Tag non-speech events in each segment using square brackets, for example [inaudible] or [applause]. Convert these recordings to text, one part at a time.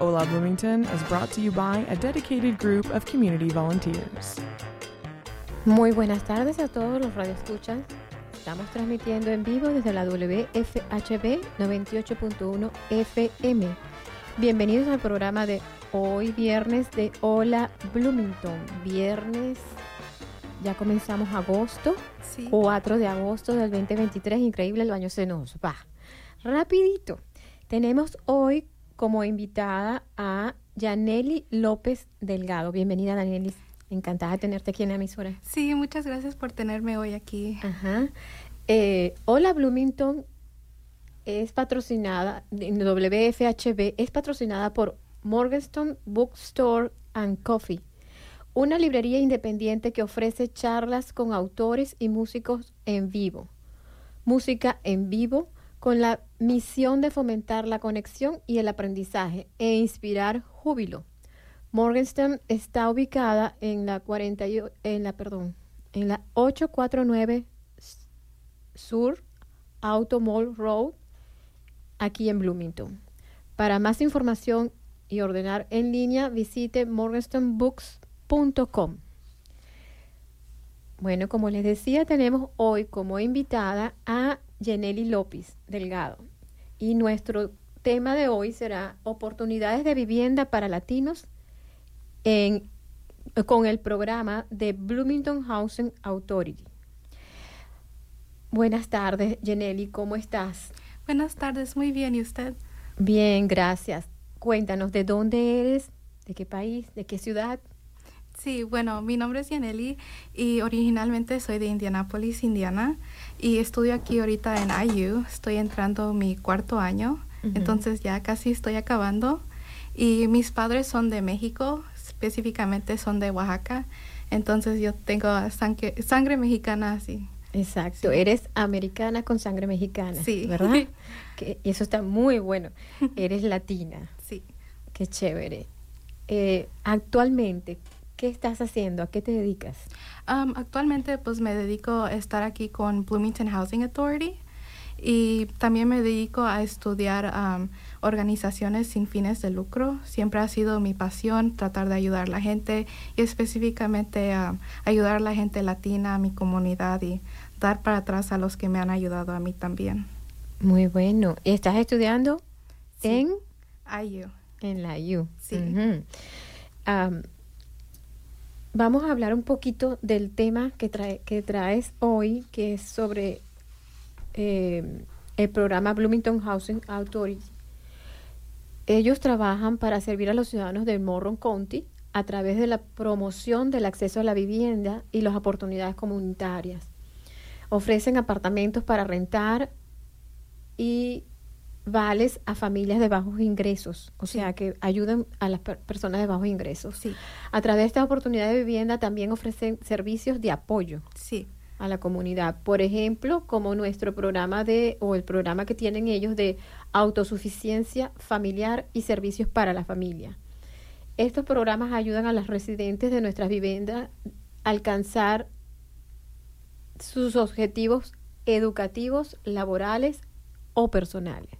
Hola Bloomington is brought to you by a dedicated group of community volunteers. Muy buenas tardes a todos los radioescuchas. Estamos transmitiendo en vivo desde la WFHB 98.1 FM. Bienvenidos al programa de hoy, viernes de Hola Bloomington. Viernes, ya comenzamos agosto, Sí. 4 de agosto del 2023. Increíble, el año se nos va. Rapidito. Tenemos hoy como invitada a Yaneli López Delgado. Bienvenida, Yaneli. Encantada de tenerte aquí en la emisora. Sí, muchas gracias por tenerme hoy aquí. Ajá. Eh, Hola Bloomington es patrocinada, WFHB es patrocinada por Morganstone Bookstore and Coffee, una librería independiente que ofrece charlas con autores y músicos en vivo. Música en vivo con la misión de fomentar la conexión y el aprendizaje e inspirar júbilo. Morganstone está ubicada en la 40 y- en la perdón, en la 849 S- Sur Auto Mall Road aquí en Bloomington. Para más información y ordenar en línea, visite morganstonebooks.com. Bueno, como les decía, tenemos hoy como invitada a Jenely López Delgado. Y nuestro tema de hoy será oportunidades de vivienda para latinos en, con el programa de Bloomington Housing Authority. Buenas tardes, Jenely, ¿cómo estás? Buenas tardes, muy bien. ¿Y usted? Bien, gracias. Cuéntanos, ¿de dónde eres? ¿De qué país? ¿De qué ciudad? Sí, bueno, mi nombre es Yaneli y originalmente soy de Indianapolis, Indiana. Y estudio aquí ahorita en IU. Estoy entrando mi cuarto año, entonces ya casi estoy acabando. Y mis padres son de México, específicamente son de Oaxaca. Entonces yo tengo sangre, sangre mexicana así. Exacto, eres americana con sangre mexicana, Sí. ¿verdad? [laughs] Que- y eso está muy bueno. [laughs] Eres latina, Sí. qué chévere. Eh, actualmente, ¿qué estás haciendo? ¿A qué te dedicas? Um, actualmente pues me dedico a estar aquí con Bloomington Housing Authority y también me dedico a estudiar um, organizaciones sin fines de lucro. Siempre ha sido mi pasión tratar de ayudar a la gente y específicamente um, ayudar a la gente latina, a mi comunidad y dar para atrás a los que me han ayudado a mí también. Muy bueno. ¿Y ¿Estás estudiando Sí. en, IU. en la U? Sí. Vamos a hablar un poquito del tema que, trae, que traes hoy, que es sobre eh, el programa Bloomington Housing Authority. Ellos trabajan para servir a los ciudadanos del Morron County a través de la promoción del acceso a la vivienda y las oportunidades comunitarias. Ofrecen apartamentos para rentar y vales a familias de bajos ingresos, o sea, que ayudan a las per- personas de bajos ingresos. Sí, A través de esta oportunidad de vivienda también ofrecen servicios de apoyo sí, a la comunidad. Por ejemplo, como nuestro programa de, o el programa que tienen ellos de autosuficiencia familiar y servicios para la familia. Estos programas ayudan a los residentes de nuestras viviendas a alcanzar sus objetivos educativos, laborales o personales.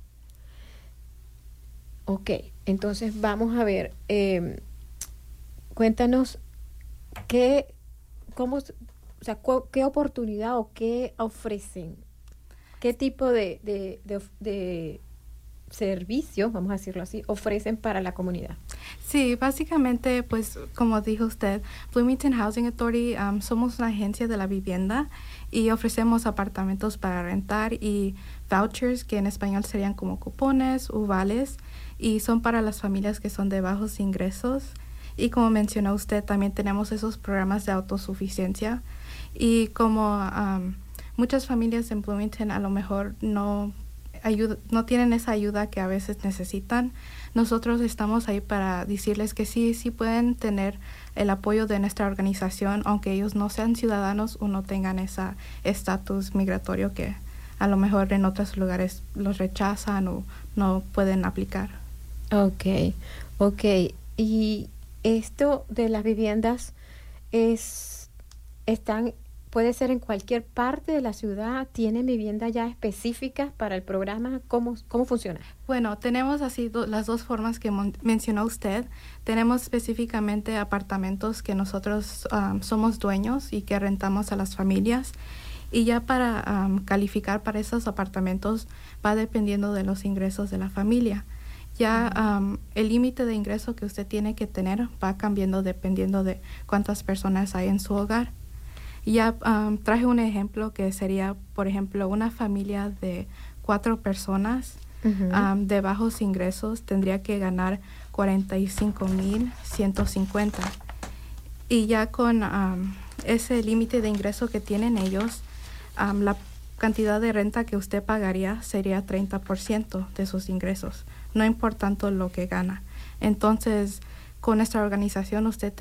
Ok, entonces vamos a ver, eh, cuéntanos qué, cómo, o sea, qué oportunidad o qué ofrecen, qué tipo de, de, de de servicios, vamos a decirlo así, ofrecen para la comunidad. Sí, básicamente, pues como dijo usted, Bloomington Housing Authority somos una agencia de la vivienda y ofrecemos apartamentos para rentar y vouchers que en español serían como cupones o vales y son para las familias que son de bajos ingresos. Y como mencionó usted también tenemos esos programas de autosuficiencia. Y como muchas familias en Bloomington a lo mejor no ayuda, no tienen esa ayuda que a veces necesitan, nosotros estamos ahí para decirles que sí, sí pueden tener el apoyo de nuestra organización, aunque ellos no sean ciudadanos o no tengan ese estatus migratorio que a lo mejor en otros lugares los rechazan o no pueden aplicar. Ok, ok. Y esto de las viviendas es están puede ser en cualquier parte de la ciudad, tienen viviendas ya específicas para el programa, ¿cómo, cómo funciona? Bueno, tenemos así las dos formas que mencionó usted. Tenemos específicamente apartamentos que nosotros somos dueños y que rentamos a las familias. Y ya para calificar para esos apartamentos va dependiendo de los ingresos de la familia. Ya el límite de ingreso que usted tiene que tener va cambiando dependiendo de cuántas personas hay en su hogar. Ya traje un ejemplo que sería, por ejemplo, una familia de cuatro personas de bajos ingresos tendría que ganar 45.150. Y ya con ese límite de ingreso que tienen ellos, la cantidad de renta que usted pagaría sería 30% de sus ingresos no importando lo que gana. Entonces, con nuestra organización, usted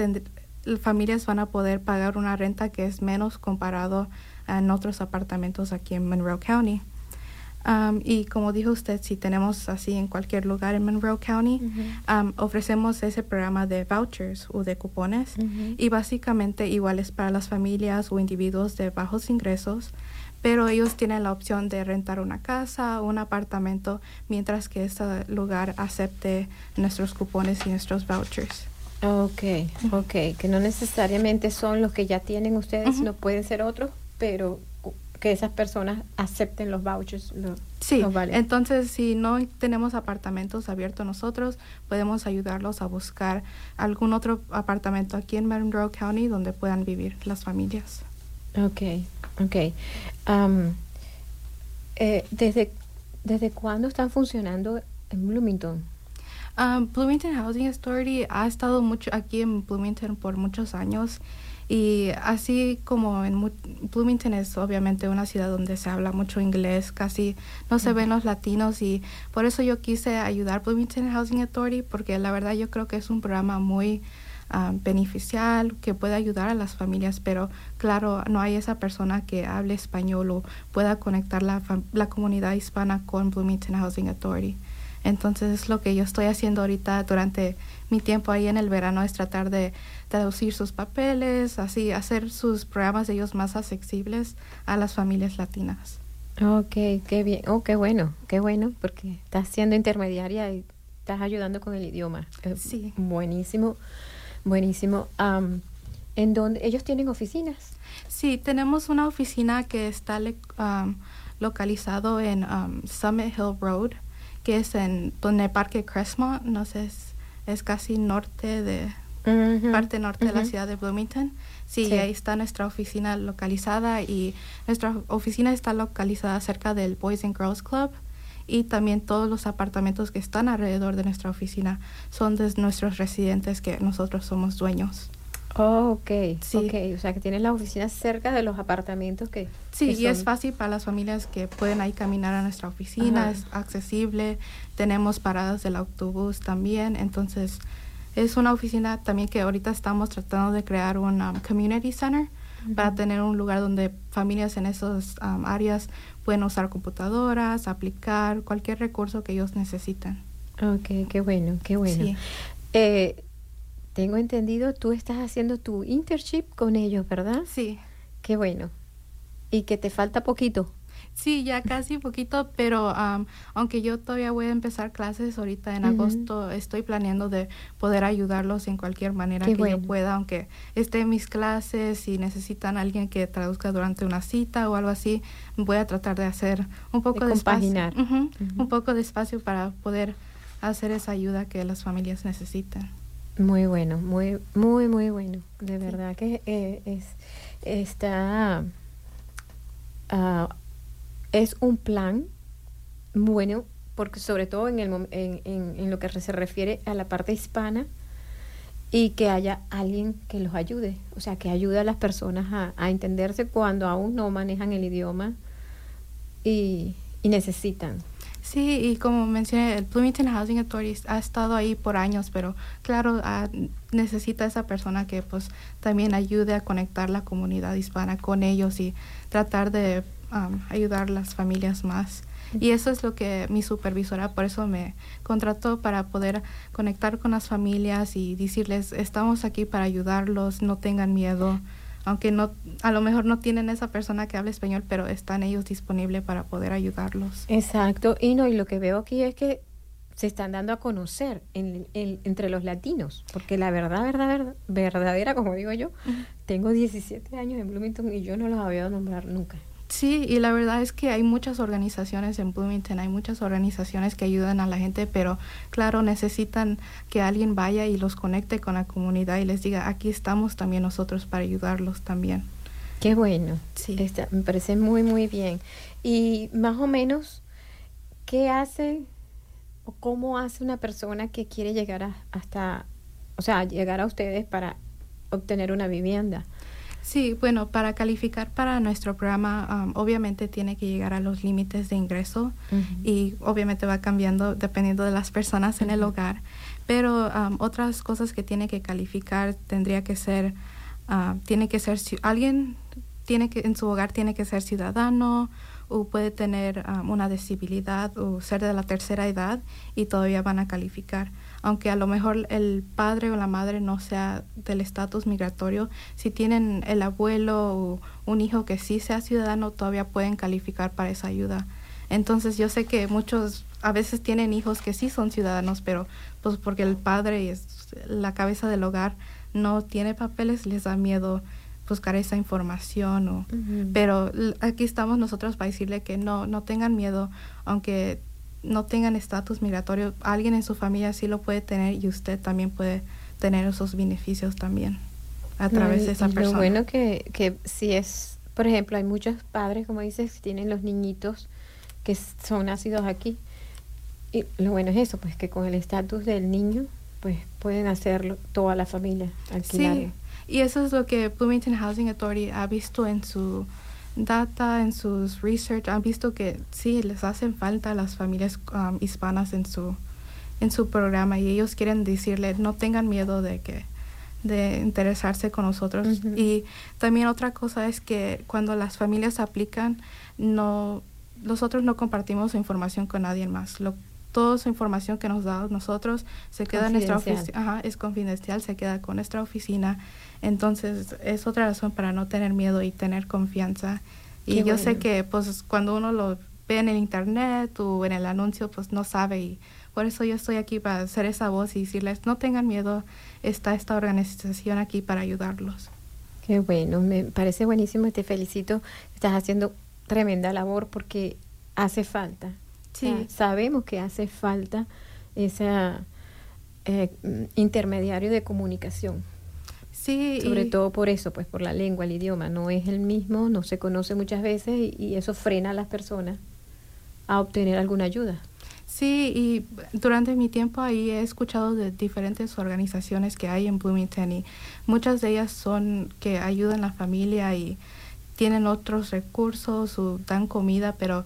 familias van a poder pagar una renta que es menos comparado en otros apartamentos aquí en Monroe County. Um, y como dijo usted, si tenemos así en cualquier lugar en Monroe County, um, ofrecemos ese programa de vouchers o de cupones y básicamente iguales para las familias o individuos de bajos ingresos pero ellos tienen la opción de rentar una casa o un apartamento mientras que este lugar acepte nuestros cupones y nuestros vouchers. Ok, ok, que no necesariamente son los que ya tienen ustedes, no pueden ser otros, pero que esas personas acepten los vouchers. sí, entonces si no tenemos apartamentos abiertos nosotros, podemos ayudarlos a buscar algún otro apartamento aquí en Monroe County donde puedan vivir las familias. Ok, ok. Eh, ¿desde, ¿Desde cuándo están funcionando en Bloomington? Bloomington Housing Authority ha estado mucho aquí en Bloomington por muchos años y así como en Bloomington es obviamente una ciudad donde se habla mucho inglés, casi no se ven los latinos y por eso yo quise ayudar Bloomington Housing Authority porque la verdad yo creo que es un programa muy Ah, beneficial, que pueda ayudar a las familias, pero claro, no hay esa persona que hable español o pueda conectar la, la comunidad hispana con Bloomington Housing Authority. Entonces es lo que yo estoy haciendo ahorita durante mi tiempo ahí en el verano es tratar de traducir sus papeles, así hacer sus programas de ellos más accesibles a las familias latinas. Ok, qué bien, oh, qué bueno, qué bueno, porque estás siendo intermediaria y estás ayudando con el idioma. Sí. Buenísimo. Buenísimo. ¿En dónde ellos tienen oficinas? Sí, tenemos una oficina que está localizado en Summit Hill Road, que es en donde Parque Crestmont, no sé, es, casi norte de parte norte de la ciudad de Bloomington. Sí, ahí está nuestra oficina localizada y nuestra oficina está localizada cerca del Boys and Girls Club y también todos los apartamentos que están alrededor de nuestra oficina son de nuestros residentes que nosotros somos dueños. Oh, ok. Sí. Okay. O sea, que tienen la oficina cerca de los apartamentos que... Sí, y es fácil para las familias que pueden ahí caminar a nuestra oficina, es accesible, tenemos paradas del autobús también, entonces es una oficina también que ahorita estamos tratando de crear un um, community center para tener un lugar donde familias en esas um, áreas pueden usar computadoras, aplicar cualquier recurso que ellos necesitan. Ok, qué bueno, qué bueno. Eh, tengo entendido, tú estás haciendo tu internship con ellos, ¿verdad? Sí. Qué bueno. Y que te falta poquito. Sí, ya casi poquito, pero aunque yo todavía voy a empezar clases ahorita en agosto, estoy planeando de poder ayudarlos en cualquier manera que yo pueda, aunque esté en mis clases y necesitan alguien que traduzca durante una cita o algo así, voy a tratar de hacer un poco de, espacio, un poco de espacio para poder hacer esa ayuda que las familias necesitan. Muy bueno, muy, muy, muy bueno. De verdad que eh, es está uh, es un plan bueno, porque sobre todo en, el, en, lo que se refiere a la parte hispana, y que haya alguien que los ayude, o sea, que ayude a las personas a, entenderse cuando aún no manejan el idioma y, y necesitan. Sí, y como mencioné, el Bloomington Housing Authority ha estado ahí por años, pero claro, ah, necesita esa persona que pues también ayude a conectar la comunidad hispana con ellos y tratar de ayudar a las familias más. Y eso es lo que mi supervisora, por eso me contrató para poder conectar con las familias y decirles, estamos aquí para ayudarlos, no tengan miedo aunque no, a lo mejor no tienen esa persona que habla español, pero están ellos disponibles para poder ayudarlos. Exacto, y no, y lo que veo aquí es que se están dando a conocer en, entre los latinos, porque la verdad, verdad, verdad, verdadera, como digo yo, tengo 17 años en Bloomington y yo no los había nombrar nunca. Sí, y la verdad es que hay muchas organizaciones en Bloomington, hay muchas organizaciones que ayudan a la gente, pero claro, necesitan que alguien vaya y los conecte con la comunidad y les diga, aquí estamos también nosotros para ayudarlos también. Qué bueno, sí. me parece muy, muy bien. Y más o menos, ¿qué hace o cómo hace una persona que quiere llegar hasta, o sea, llegar a ustedes para obtener una vivienda? Sí, bueno, para calificar para nuestro programa, um, obviamente tiene que llegar a los límites de ingreso y obviamente va cambiando dependiendo de las personas en el hogar. Pero um, otras cosas que tiene que calificar tendría que ser, uh, tiene que ser, alguien tiene que, en su hogar tiene que ser ciudadano o puede tener um, una disabilidad o ser de la tercera edad y todavía van a calificar aunque a lo mejor el padre o la madre no sea del estatus migratorio, si tienen el abuelo o un hijo que sí sea ciudadano, todavía pueden calificar para esa ayuda. Entonces yo sé que muchos a veces tienen hijos que sí son ciudadanos, pero pues porque el padre es la cabeza del hogar, no tiene papeles, les da miedo buscar esa información o pero aquí estamos nosotros para decirle que no no tengan miedo aunque no tengan estatus migratorio, alguien en su familia sí lo puede tener y usted también puede tener esos beneficios también a través de esa persona. Lo bueno que, que si es, por ejemplo, hay muchos padres, como dices, que tienen los niñitos que son nacidos aquí. Y lo bueno es eso, pues que con el estatus del niño, pues pueden hacerlo toda la familia. Sí, y eso es lo que Bloomington Housing Authority ha visto en su data, en sus research, han visto que sí, les hacen falta a las familias um, hispanas en su, en su programa y ellos quieren decirle, no tengan miedo de que de interesarse con nosotros. Y también otra cosa es que cuando las familias aplican, no nosotros no compartimos su información con nadie más. Lo, toda su información que nos da nosotros se queda en nuestra oficina, es confidencial, se queda con nuestra oficina entonces es otra razón para no tener miedo y tener confianza. y yo sé que pues cuando uno lo ve en el internet o en el anuncio pues no sabe y por eso yo estoy aquí para hacer esa voz y decirles no tengan miedo, está esta organización aquí para ayudarlos. Qué bueno, me parece buenísimo y te felicito. Estás haciendo tremenda labor porque hace falta. Sí. sabemos que hace falta ese eh, intermediario de comunicación. Sí. Sobre todo por eso, pues por la lengua, el idioma. No es el mismo, no se conoce muchas veces y, eso frena a las personas a obtener alguna ayuda. Sí, y durante mi tiempo ahí he escuchado de diferentes organizaciones que hay en Bloomington y muchas de ellas son que ayudan a la familia y tienen otros recursos o dan comida, pero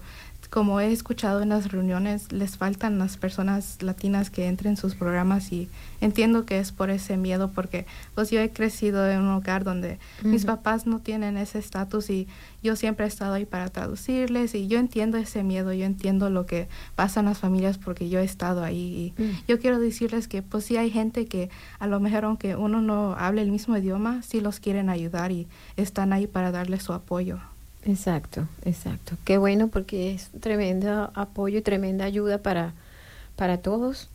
como he escuchado en las reuniones, les faltan las personas latinas que entren en sus programas y entiendo que es por ese miedo porque pues yo he crecido en un hogar donde mis papás no tienen ese estatus y yo siempre he estado ahí para traducirles y yo entiendo ese miedo, yo entiendo lo que pasa en las familias porque yo he estado ahí y mm. yo quiero decirles que pues sí hay gente que a lo mejor aunque uno no hable el mismo idioma, sí los quieren ayudar y están ahí para darles su apoyo. Exacto, exacto. Qué bueno porque es tremendo apoyo y tremenda ayuda para, para todos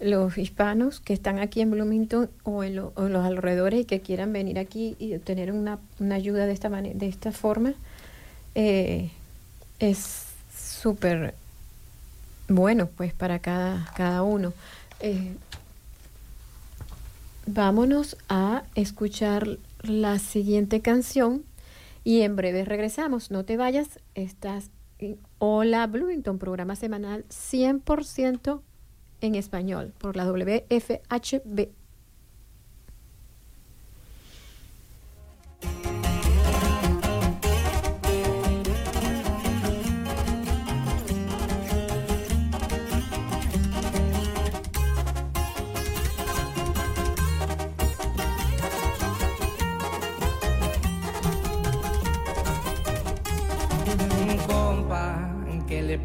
los hispanos que están aquí en Bloomington o en, los alrededores y que quieran venir aquí y obtener una, una ayuda de esta, de esta forma. Eh, es súper bueno pues para cada, cada uno. Eh, vámonos a escuchar la siguiente canción y en breve regresamos. No te vayas. Estás en Hola Bloomington, programa semanal 100% en español por la WFHB.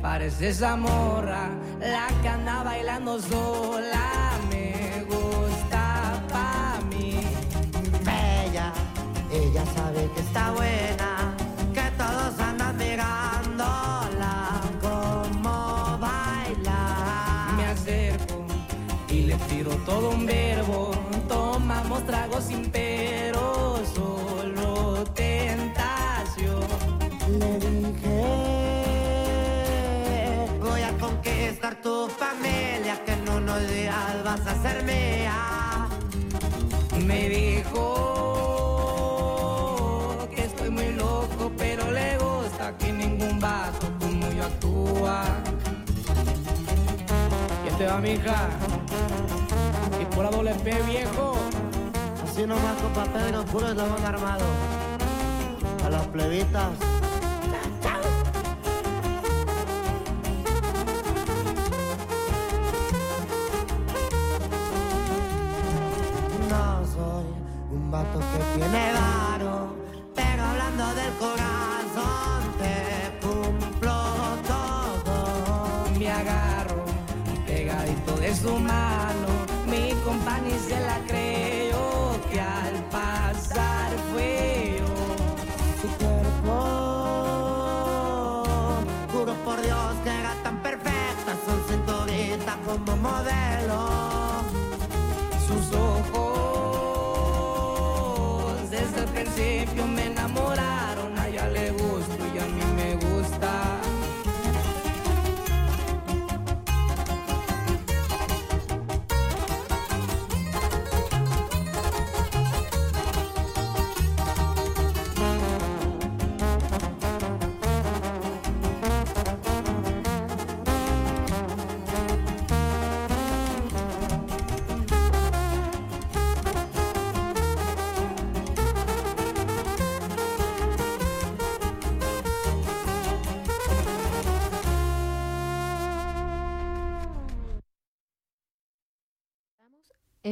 Parece esa morra? La que anda bailando sola me gusta pa' mí. Bella, ella sabe que está buena, que todos andan mirándola como baila. Me acerco y le tiro todo un verbo. Tomamos tragos sin pero, días vas a ser mía. Me dijo que estoy muy loco, pero le gusta que ningún vato como yo actúa. ¿Quién te va, mija? Y por la doble P, viejo. Así nomás, compa Pedro, puro eslabón armado. A las plebitas. Que tiene varo, pero hablando del corazón te cumplo todo. Me agarro pegadito de su mano. Mi compañía se la creyó que al pasar fue yo. Su cuerpo, juro por Dios que era tan perfecta, son cinturita como modelo. Desde el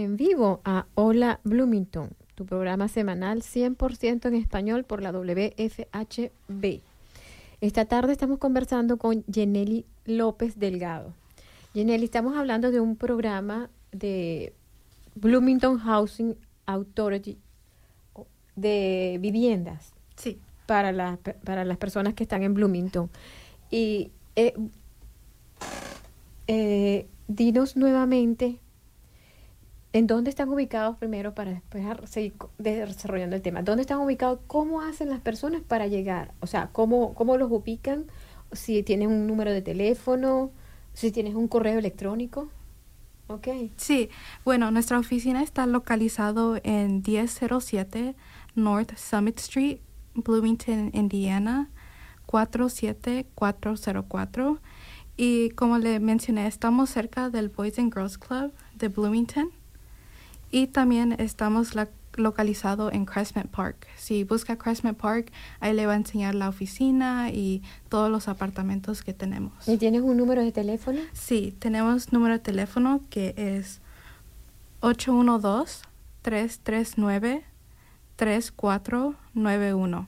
en vivo a Hola Bloomington, tu programa semanal 100% en español por la WFHB. Esta tarde estamos conversando con Yeneli López Delgado. Yeneli, estamos hablando de un programa de Bloomington Housing Authority de viviendas Sí. para, las para las personas que están en Bloomington. Y eh, eh, dinos nuevamente en dónde están ubicados primero para después seguir desarrollando el tema. ¿Dónde están ubicados? ¿Cómo hacen las personas para llegar? O sea, ¿cómo, cómo los ubican? Si tienen un número de teléfono, si tienes un correo electrónico. Ok. Sí, bueno, nuestra oficina está localizado en 1007 North Summit Street, Bloomington, Indiana, 47404. Y como le mencioné, estamos cerca del Boys and Girls Club de Bloomington. Y también estamos la- localizado en Crestmont Park. Si busca Crestmont Park, ahí le va a enseñar la oficina y todos los apartamentos que tenemos. ¿Y tienes un número de teléfono? Sí, tenemos número de teléfono que es 812-339-3491.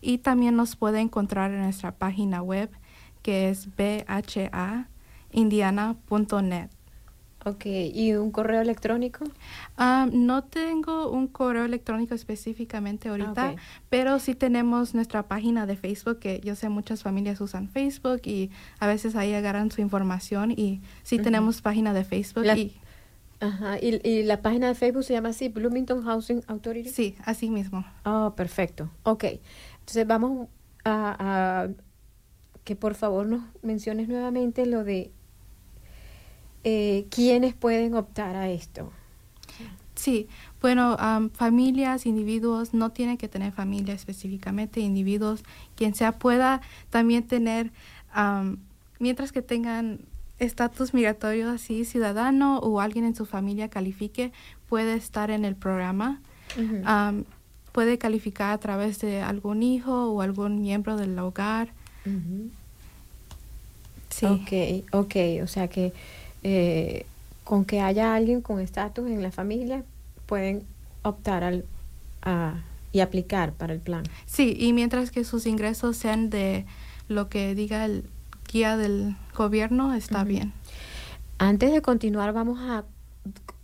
Y también nos puede encontrar en nuestra página web que es bhaindiana.net. Ok. ¿Y un correo electrónico? Ah, no tengo un correo electrónico específicamente ahorita, ok. pero sí tenemos nuestra página de Facebook, que yo sé muchas familias usan Facebook y a veces ahí agarran su información y sí tenemos página de Facebook La- y Ajá. ¿Y, y la página de Facebook se llama así, Bloomington Housing Authority? sí, así mismo. Oh, perfecto. Ok. Entonces vamos a, a que por favor nos menciones nuevamente lo de eh, quiénes pueden optar a esto. Sí, bueno, am, familias, individuos, no tienen que tener familia específicamente, individuos, quien sea pueda también tener, mientras que tengan estatus migratorio así, ciudadano o alguien en su familia califique, puede estar en el programa. Puede calificar a través de algún hijo o algún miembro del hogar. Sí. Ok, ok. O sea que eh, con que haya alguien con estatus en la familia pueden optar al, a, y aplicar para el plan. Sí, y mientras que sus ingresos sean de lo que diga el guía del gobierno está bien. Antes de continuar, vamos a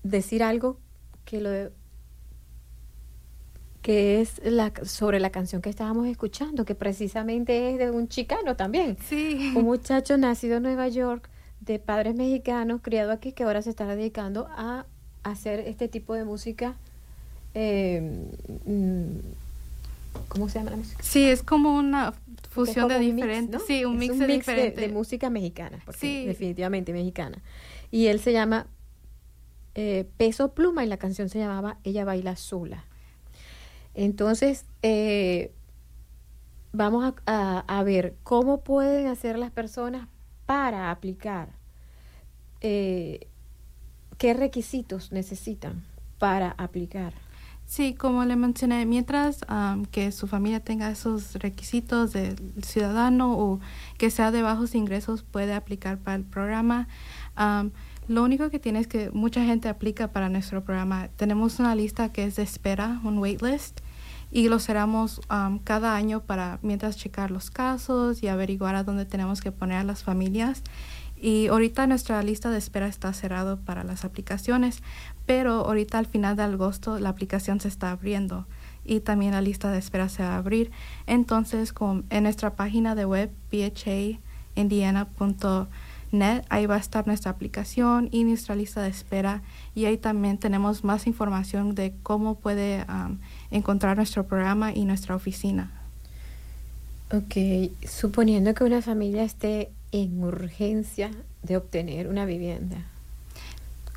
decir algo que lo que es la, sobre la canción que estábamos escuchando, que precisamente es de un chicano también. Sí. Un muchacho nacido en Nueva York, de padres mexicanos, criado aquí, que ahora se está dedicando a hacer este tipo de música. Eh, mm, ¿Cómo se llama la música? Sí, es como una fusión como de diferentes. ¿no? Sí, un Es mix, de de música mexicana, porque Sí. definitivamente mexicana. Y él se llama eh, Peso Pluma y la canción se llamaba Ella baila sola. Entonces, eh, vamos a, a- a ver cómo pueden hacer las personas para aplicar, eh, qué requisitos necesitan para aplicar. Sí, como le mencioné, mientras am, que su familia tenga esos requisitos de ciudadano o que sea de bajos ingresos puede aplicar para el programa. Am, lo único que tiene es que mucha gente aplica para nuestro programa. Tenemos una lista que es de espera, un waitlist, y lo cerramos am, cada año para mientras checar los casos y averiguar a dónde tenemos que poner a las familias. Y ahorita nuestra lista de espera está cerrado para las aplicaciones, pero ahorita al final de agosto la aplicación se está abriendo y también la lista de espera se va a abrir. Entonces, con, en nuestra página de web, bhaindiana.net, ahí va a estar nuestra aplicación y nuestra lista de espera y ahí también tenemos más información de cómo puede encontrar nuestro programa y nuestra oficina. Ok, suponiendo que una familia esté en urgencia de obtener una vivienda,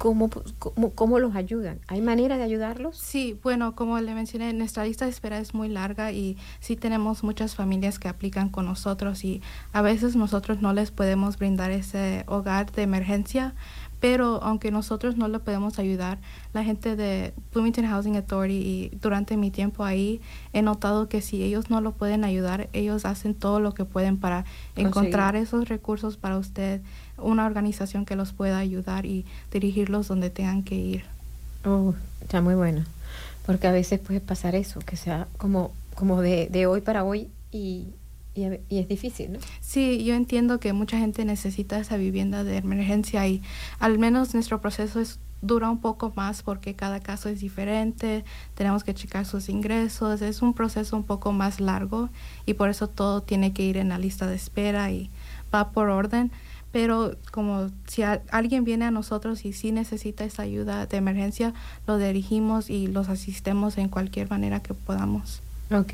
¿cómo, cómo, cómo los ayudan? ¿Hay manera de ayudarlos? Sí, bueno, como le mencioné, nuestra lista de espera es muy larga y sí tenemos muchas familias que aplican con nosotros y a veces nosotros no les podemos brindar ese hogar de emergencia, pero aunque nosotros no lo podemos ayudar, la gente de Bloomington Housing Authority y durante mi tiempo ahí he notado que si ellos no lo pueden ayudar, ellos hacen todo lo que pueden para encontrar esos recursos para usted, una organización que los pueda ayudar y dirigirlos donde tengan que ir. Oh, está muy bueno, porque a veces puede pasar eso, que sea como, como de, de hoy para hoy y, y, es difícil, ¿no? Sí, yo entiendo que mucha gente necesita esa vivienda de emergencia y al menos nuestro proceso es dura un poco más porque cada caso es diferente, tenemos que checar sus ingresos, es un proceso un poco más largo y por eso todo tiene que ir en la lista de espera y va por orden. Pero como si alguien viene a nosotros y sí necesita esa ayuda de emergencia, lo dirigimos y los asistemos en cualquier manera que podamos. Ok.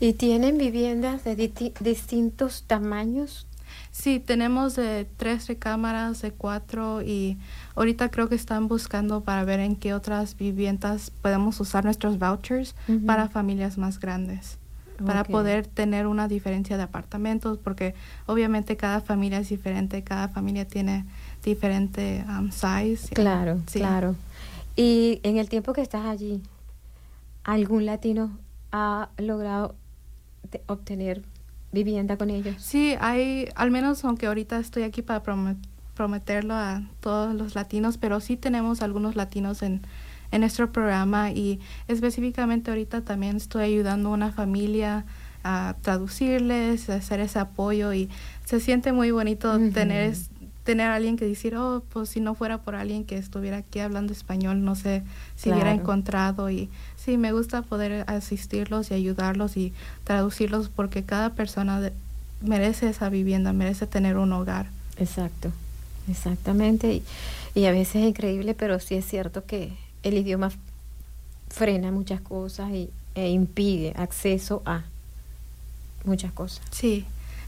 ¿Y tienen viviendas de disti- distintos tamaños? Sí, tenemos de tres recámaras, de cuatro y ahorita creo que están buscando para ver en qué otras viviendas podemos usar nuestros vouchers para familias más grandes, para poder tener una diferencia de apartamentos, porque obviamente cada familia es diferente, cada familia tiene diferente um, size. Claro, Sí. claro. Y en el tiempo que estás allí, ¿algún latino ha logrado te- obtener vivienda con ellos? Sí, hay, al menos aunque ahorita estoy aquí para prometerlo a todos los latinos, pero sí tenemos algunos latinos en, en nuestro programa y específicamente ahorita también estoy ayudando a una familia a traducirles, a hacer ese apoyo y se siente muy bonito tener tener a alguien que decir, oh, pues si no fuera por alguien que estuviera aquí hablando español, no sé si hubiera encontrado y sí, me gusta poder asistirlos y ayudarlos y traducirlos porque cada persona de- merece esa vivienda, merece tener un hogar. Exacto, exactamente. Y, y a veces es increíble, pero sí es cierto que el idioma frena muchas cosas y, e impide acceso a muchas cosas. Sí,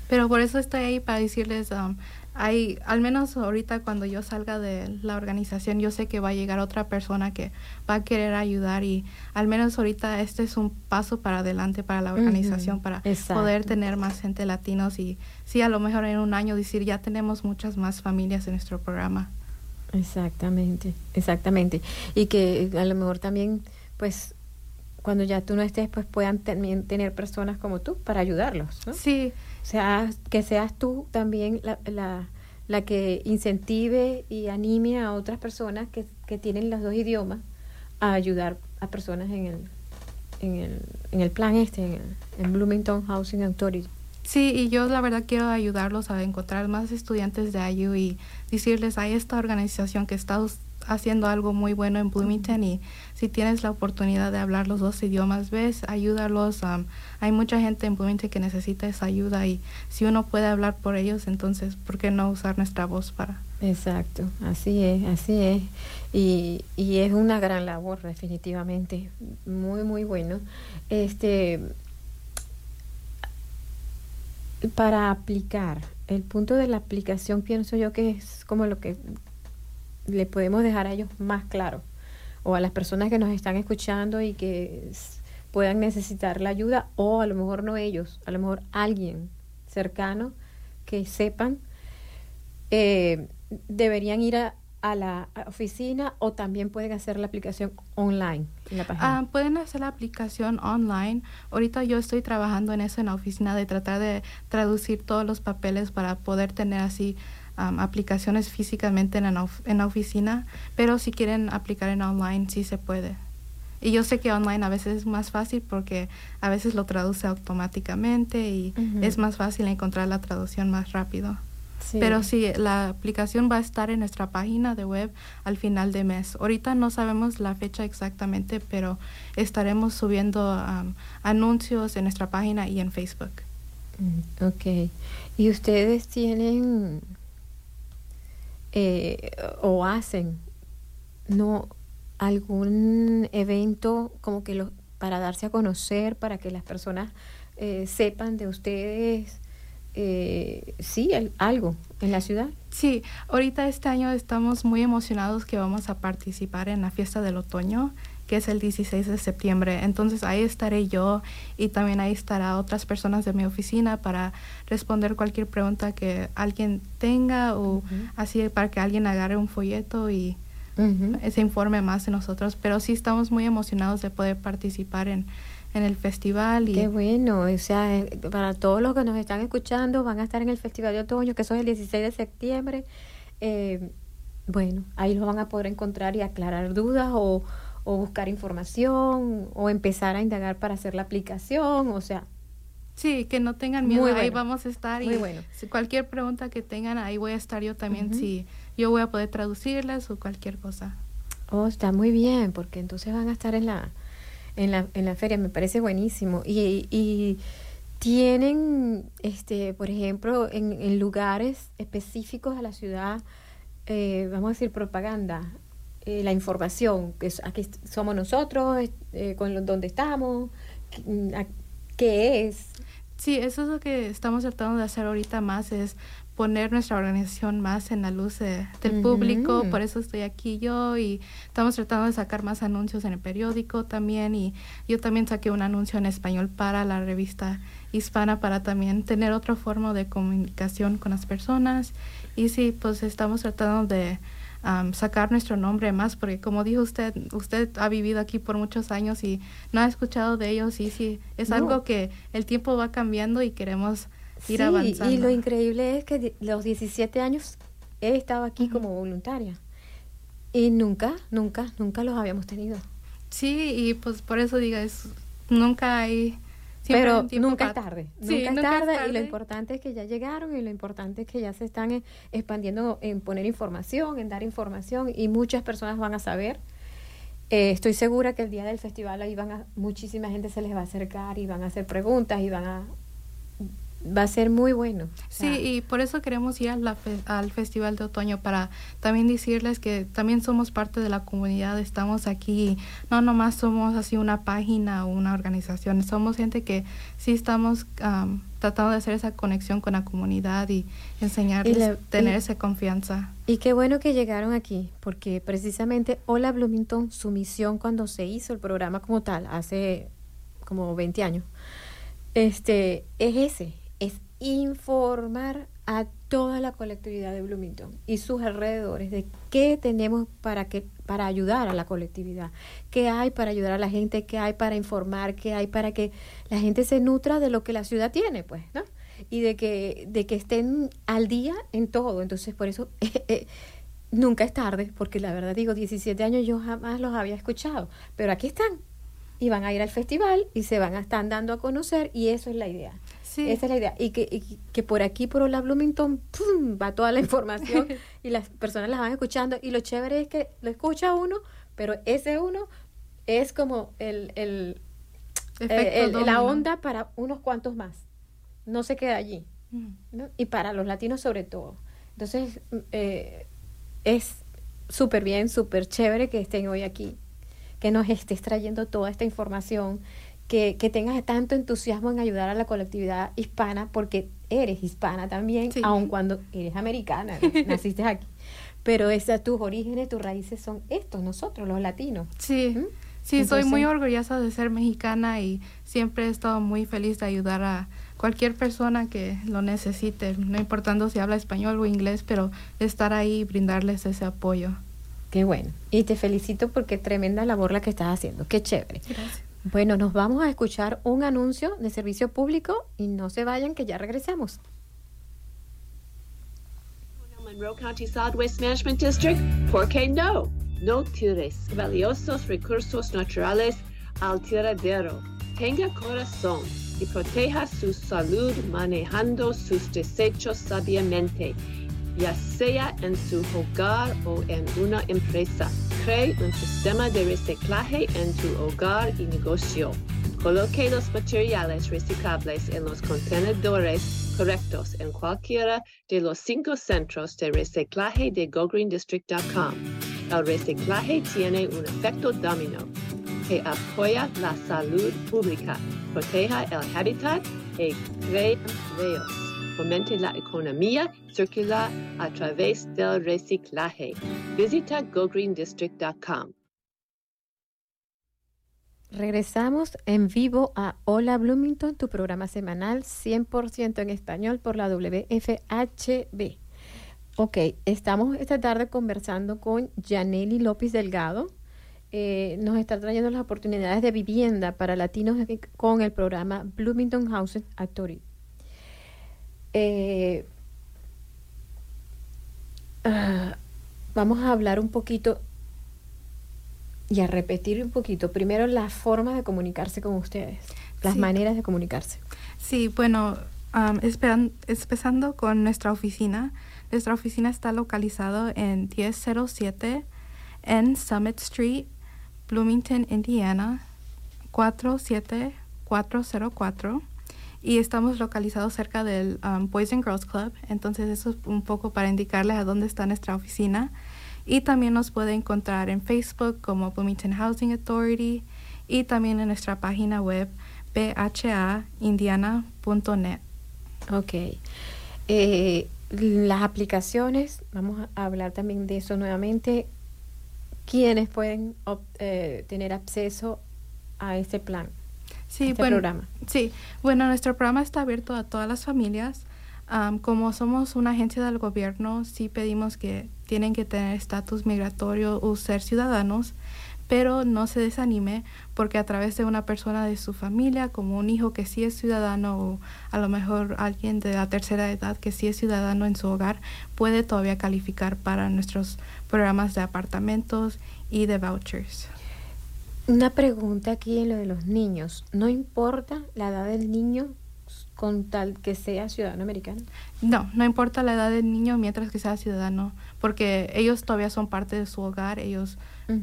pero por eso estoy ahí para decirles, um, hay, al menos ahorita cuando yo salga de la organización, yo sé que va a llegar otra persona que va a querer ayudar y al menos ahorita este es un paso para adelante para la organización, para exacto. poder tener más gente latinos y sí, a lo mejor en un año decir, ya tenemos muchas más familias en nuestro programa. Exactamente, exactamente. Y que a lo mejor también, pues, cuando ya tú no estés, pues puedan también tener personas como tú para ayudarlos, ¿no? Sí, sea, que seas tú también la, la, la que incentive y anime a otras personas que, que tienen los dos idiomas a ayudar a personas en el, en el, en el plan este, en, el, en Bloomington Housing Authority. Sí, y yo la verdad quiero ayudarlos a encontrar más estudiantes de IU y decirles, hay esta organización que está haciendo algo muy bueno en Bloomington y si tienes la oportunidad de hablar los dos idiomas, ves, ayúdalos. am, hay mucha gente en Bloomington que necesita esa ayuda y si uno puede hablar por ellos, entonces, ¿por qué no usar nuestra voz para? Exacto, así es, así es. Y, y es una gran labor, definitivamente. Muy, muy bueno. Este, para aplicar, el punto de la aplicación pienso yo que es como lo que le podemos dejar a ellos más claro, o a las personas que nos están escuchando y que puedan necesitar la ayuda, o a lo mejor no ellos, a lo mejor alguien cercano que sepan eh, deberían ir a, a la oficina o también pueden hacer la aplicación online en la página. Ah, pueden hacer la aplicación online. Ahorita yo estoy trabajando en eso en la oficina de tratar de traducir todos los papeles para poder tener así am, aplicaciones físicamente en la, en la oficina. Pero si quieren aplicar en online, sí se puede. Y yo sé que online a veces es más fácil porque a veces lo traduce automáticamente y es más fácil encontrar la traducción más rápido. Sí. Pero sí, la aplicación va a estar en nuestra página de web al final de mes. Ahorita no sabemos la fecha exactamente, pero estaremos subiendo am, anuncios en nuestra página y en Facebook. Mm, Ok. ¿Y ustedes tienen eh, o hacen no algún evento como que los para darse a conocer, para que las personas eh, sepan de ustedes, eh, sí, al- algo en la ciudad? Sí, ahorita este año estamos muy emocionados que vamos a participar en la fiesta del otoño, que es el 16 de septiembre. Entonces ahí estaré yo y también ahí estará otras personas de mi oficina para responder cualquier pregunta que alguien tenga o así para que alguien agarre un folleto y se informe más de nosotros. Pero sí estamos muy emocionados de poder participar en, en el festival. Y Qué bueno, o sea, eh, para todos los que nos están escuchando, van a estar en el Festival de Otoño, que eso es el 16 de septiembre. Eh, bueno, ahí los van a poder encontrar y aclarar dudas o, o buscar información o empezar a indagar para hacer la aplicación, o sea, Sí, que no tengan miedo, ahí vamos a estar Muy y bueno. si cualquier pregunta que tengan, ahí voy a estar yo también, Ujú. si yo voy a poder traducirles o cualquier cosa. oh, está muy bien, porque entonces van a estar en la, en la, en la feria, me parece buenísimo. Y, y tienen, este, por ejemplo, en, en lugares específicos de la ciudad, eh, vamos a decir, propaganda, eh, la información, que es- aquí somos nosotros, eh, con dónde estamos, qué- a- qué es. Sí, eso es lo que estamos tratando de hacer ahorita más, es poner nuestra organización más en la luz de- del público, por eso estoy aquí yo y estamos tratando de sacar más anuncios en el periódico también y yo también saqué un anuncio en español para la revista hispana para también tener otra forma de comunicación con las personas. Y sí, pues estamos tratando de am, sacar nuestro nombre más porque como dijo usted, usted ha vivido aquí por muchos años y no ha escuchado de ellos y sí, es No. algo que el tiempo va cambiando y queremos ir Sí, avanzando. y lo increíble es que los 17 años he estado aquí como voluntaria y nunca, nunca, nunca los habíamos tenido. Sí, y pues por eso diga, es, nunca hay... siempre Pero tiempo nunca es tarde, Sí, nunca, es nunca es tarde, y lo importante es que ya llegaron y lo importante es que ya se están eh, expandiendo en poner información, en dar información y muchas personas van a saber. Eh, estoy segura que el día del festival ahí van a, muchísima gente se les va a acercar y van a hacer preguntas y van a, va a ser muy bueno. O Sí, sea, y por eso queremos ir a la fe- al Festival de Otoño para también decirles que también somos parte de la comunidad, estamos aquí, no nomás somos así una página o una organización, somos gente que sí estamos am, tratando de hacer esa conexión con la comunidad y enseñarles, Y la- tener y- esa confianza. Y qué bueno que llegaron aquí, porque precisamente Hola Bloomington, su misión cuando se hizo el programa como tal, hace como 20 años, este, es ese, es informar a toda la colectividad de Bloomington y sus alrededores de qué tenemos para que para ayudar a la colectividad, qué hay para ayudar a la gente, qué hay para informar, qué hay para que la gente se nutra de lo que la ciudad tiene, pues, ¿no? Y de que de que estén al día en todo. Entonces, por eso [laughs] eh, nunca es tarde, porque la verdad digo, 17 años yo jamás los había escuchado, pero aquí están. y van a ir al festival y se van a estar dando a conocer y eso es la idea. Sí. Esa es la idea. Y que, y que por aquí, por Hola Bloomington, ¡pum! va toda la información [laughs] y las personas las van escuchando. Y lo chévere es que lo escucha uno, pero ese uno es como el, el, eh, el- la onda para unos cuantos más. No se queda allí. Mm. ¿no? Y para los latinos sobre todo. Entonces, mm, eh, es súper bien, súper chévere que estén hoy aquí, que nos estés trayendo toda esta información, que, que tengas tanto entusiasmo en ayudar a la colectividad hispana, porque eres hispana también, Sí. aun cuando eres americana, ¿no? [laughs] naciste aquí. Pero esas, tus orígenes, tus raíces son estos, nosotros, los latinos. Sí, ¿Mm? sí, soy muy Entonces- orgullosa de ser mexicana y siempre he estado muy feliz de ayudar a cualquier persona que lo necesite, no importando si habla español o inglés, pero estar ahí y brindarles ese apoyo. Qué bueno. Y te felicito porque tremenda labor la que estás haciendo. Qué chévere. Gracias. Bueno, nos vamos a escuchar un anuncio de servicio público y no se vayan que ya regresamos. Monroe County Solid Waste Management District, ¿por qué no? No tires valiosos recursos naturales al tiradero. Tenga corazón y proteja su salud manejando sus desechos sabiamente, ya sea en su hogar o en una empresa. Cree un sistema de reciclaje en tu hogar y negocio. Coloque los materiales reciclables en los contenedores correctos en cualquiera de los cinco centros de reciclaje de GoGreenDistrict.com. El reciclaje tiene un efecto dominó que apoya la salud pública, proteja el hábitat y crea empleos. Fomente la economía circular a través del reciclaje. Visita GoGreenDistrict.com. Regresamos en vivo a Hola Bloomington, tu programa semanal 100% en español por la WFHB. Ok, estamos esta tarde conversando con Janely López Delgado. Eh, nos está trayendo las oportunidades de vivienda para latinos con el programa Bloomington Housing Authority. Eh, ah, vamos a hablar un poquito y a repetir un poquito. Primero, las formas de comunicarse con ustedes, las Sí. maneras de comunicarse. Sí, bueno, esperan- empezando con nuestra oficina. Nuestra oficina está localizado en 1007 en Summit Street, Bloomington, Indiana, 47404. Y estamos localizados cerca del um, Boys and Girls Club. Entonces eso es un poco para indicarles a dónde está nuestra oficina. Y también nos puede encontrar en Facebook como Bloomington Housing Authority y también en nuestra página web bhaindiana.net. Ok. Eh, las aplicaciones, vamos a hablar también de eso nuevamente. ¿Quiénes pueden eh, tener acceso a este plan, Sí, este bueno, programa? sí, bueno, nuestro programa está abierto a todas las familias. Am, como somos una agencia del gobierno, sí pedimos que tienen que tener estatus migratorio o ser ciudadanos, pero no se desanime porque a través de una persona de su familia, como un hijo que sí es ciudadano o a lo mejor alguien de la tercera edad que sí es ciudadano en su hogar, puede todavía calificar para nuestros programas de apartamentos y de vouchers. Una pregunta aquí en lo de los niños. ¿No importa la edad del niño con tal que sea ciudadano americano? No, no importa la edad del niño mientras que sea ciudadano, porque ellos todavía son parte de su hogar, ellos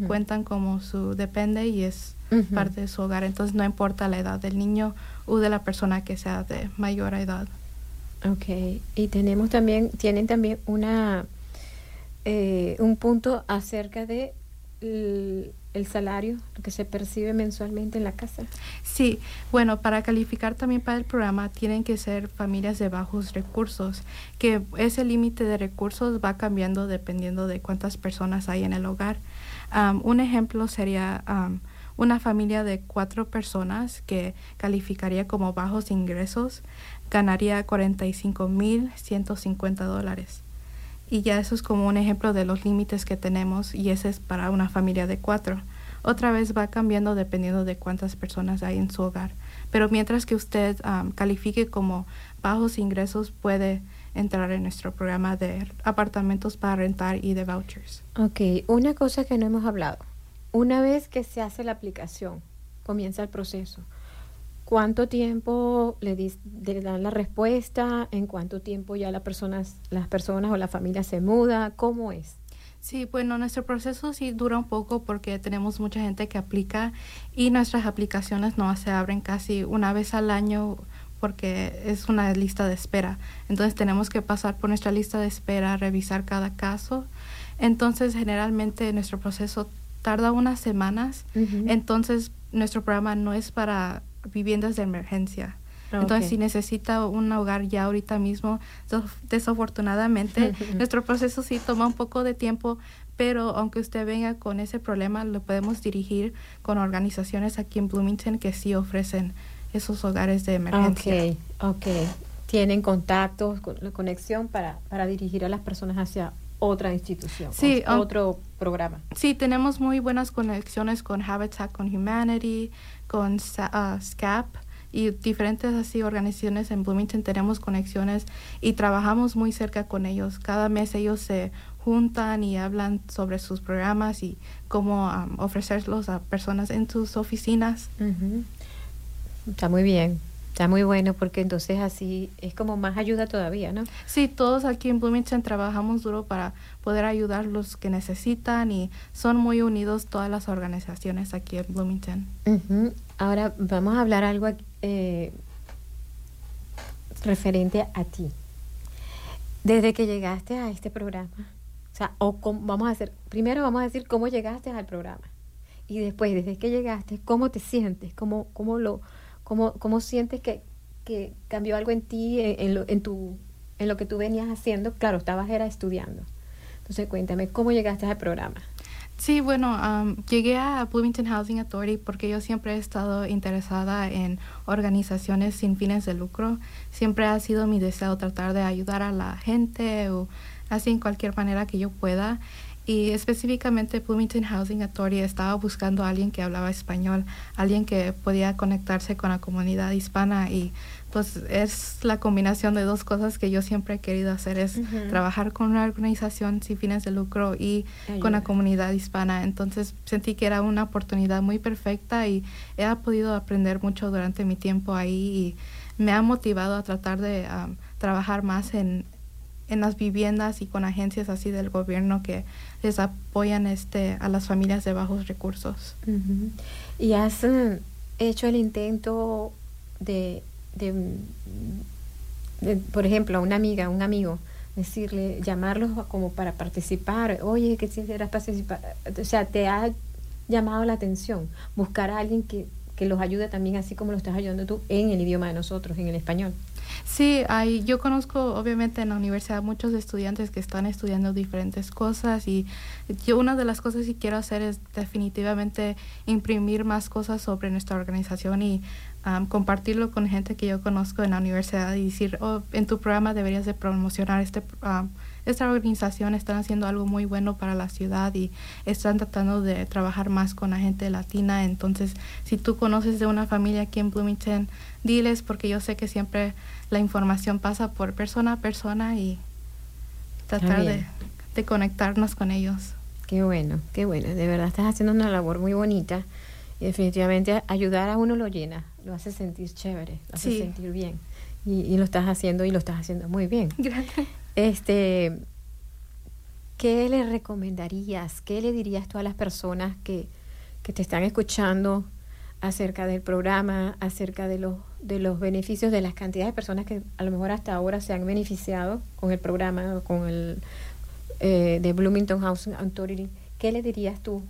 cuentan como su depende y es parte de su hogar, entonces no importa la edad del niño o de la persona que sea de mayor edad. Ok, y tenemos también, tienen también una eh, un punto acerca de el, salario, lo que se percibe mensualmente en la casa. Sí, bueno, para calificar también para el programa tienen que ser familias de bajos recursos, que ese límite de recursos va cambiando dependiendo de cuántas personas hay en el hogar. Un ejemplo sería una familia de cuatro personas que calificaría como bajos ingresos, ganaría 45.150 dólares. Y ya eso es como un ejemplo de los límites que tenemos y ese es para una familia de cuatro. Otra vez va cambiando dependiendo de cuántas personas hay en su hogar. Pero mientras que usted am, califique como bajos ingresos, puede entrar en nuestro programa de apartamentos para rentar y de vouchers. Ok, una cosa que no hemos hablado. Una vez que se hace la aplicación, comienza el proceso. ¿Cuánto tiempo le, dan la respuesta? ¿En cuánto tiempo ya la personas, las personas o la familia se muda? ¿Cómo es? Sí, bueno, nuestro proceso sí dura un poco porque tenemos mucha gente que aplica y nuestras aplicaciones no se abren casi una vez al año porque es una lista de espera. Entonces tenemos que pasar por nuestra lista de espera, revisar cada caso. Entonces generalmente nuestro proceso tarda unas semanas. Entonces nuestro programa no es para viviendas de emergencia. Entonces, si necesita un hogar ya ahorita mismo, desafortunadamente, [laughs] nuestro proceso sí toma un poco de tiempo, pero aunque usted venga con ese problema, lo podemos dirigir con organizaciones aquí en Bloomington que sí ofrecen esos hogares de emergencia. Ok, ok. Tienen contactos, conexión para, para dirigir a las personas hacia otra institución, sí, otro programa. Sí, tenemos muy buenas conexiones con Habitat con Humanity, con uh, SCAP y diferentes así organizaciones en Bloomington tenemos conexiones y trabajamos muy cerca con ellos. Cada mes ellos se juntan y hablan sobre sus programas y cómo um, ofrecerlos a personas en sus oficinas. Está muy bien. Está muy bueno porque entonces así es como más ayuda todavía, ¿no? Sí, todos aquí en Bloomington trabajamos duro para poder ayudar los que necesitan y son muy unidos todas las organizaciones aquí en Bloomington. Ahora vamos a hablar algo eh, referente a ti. Desde que llegaste a este programa, o sea, o vamos a hacer, primero vamos a decir cómo llegaste al programa y después, desde que llegaste, cómo te sientes, cómo, cómo lo ¿Cómo, cómo sientes que, que, cambió algo en ti, en, lo, en, tu, en lo que tú venías haciendo? Claro, estabas era estudiando. Entonces cuéntame, ¿cómo llegaste al programa? Sí, bueno, llegué a Bloomington Housing Authority porque yo siempre he estado interesada en organizaciones sin fines de lucro. Siempre ha sido mi deseo tratar de ayudar a la gente o así en cualquier manera que yo pueda. Y específicamente Bloomington Housing Authority estaba buscando a alguien que hablaba español, alguien que podía conectarse con la comunidad hispana y pues es la combinación de dos cosas que yo siempre he querido hacer, es trabajar con una organización sin fines de lucro y con la comunidad hispana. Entonces sentí que era una oportunidad muy perfecta y he podido aprender mucho durante mi tiempo ahí y me ha motivado a tratar de um, trabajar más en, en las viviendas y con agencias así del gobierno que apoyan este a las familias de bajos recursos. ¿Y has eh, hecho el intento de, de, por ejemplo, a una amiga, un amigo, decirle, llamarlos como para participar, oye, que quisieras participar, o sea, te ha llamado la atención, buscar a alguien que, que los ayude también así como lo estás ayudando tú en el idioma de nosotros, en el español. Sí, hay, yo conozco obviamente en la universidad muchos estudiantes que están estudiando diferentes cosas y yo una de las cosas que quiero hacer es definitivamente imprimir más cosas sobre nuestra organización y compartirlo con gente que yo conozco en la universidad y decir, oh, en tu programa deberías de promocionar este esta organización están haciendo algo muy bueno para la ciudad y están tratando de trabajar más con la gente latina. Entonces, si tú conoces de una familia aquí en Bloomington, diles porque yo sé que siempre la información pasa por persona a persona y tratar de, de, conectarnos con ellos. Qué bueno, qué bueno. De verdad estás haciendo una labor muy bonita y definitivamente ayudar a uno lo llena, lo hace sentir chévere, lo hace sentir bien. Y, y, lo estás haciendo y lo estás haciendo muy bien. Gracias. Este, ¿Qué le recomendarías? ¿Qué le dirías tú a las personas que, que te están escuchando acerca del programa, acerca de los, de los beneficios de las cantidades de personas que a lo mejor hasta ahora se han beneficiado con el programa, con el eh, de Bloomington Housing Authority. ¿Qué le dirías tú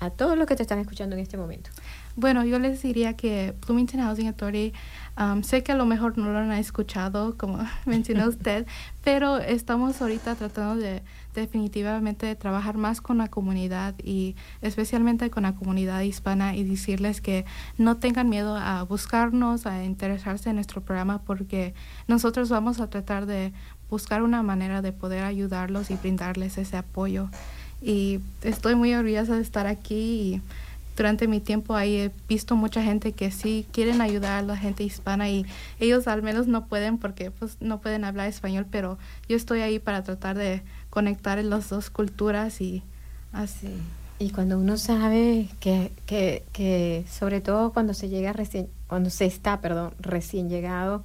a todos los que te están escuchando en este momento? Bueno, yo les diría que Bloomington Housing Authority, um, sé que a lo mejor no lo han escuchado, como [laughs] mencionó [laughs] usted, pero estamos ahorita tratando de definitivamente trabajar más con la comunidad y especialmente con la comunidad hispana y decirles que no tengan miedo a buscarnos, a interesarse en nuestro programa porque nosotros vamos a tratar de buscar una manera de poder ayudarlos y brindarles ese apoyo. Y estoy muy orgullosa de estar aquí y durante mi tiempo ahí he visto mucha gente que sí quieren ayudar a la gente hispana y ellos al menos no pueden porque pues no pueden hablar español, pero yo estoy ahí para tratar de conectar las dos culturas y así. Y cuando uno sabe que, que, que sobre todo cuando se llega recién, cuando se está, perdón, recién llegado,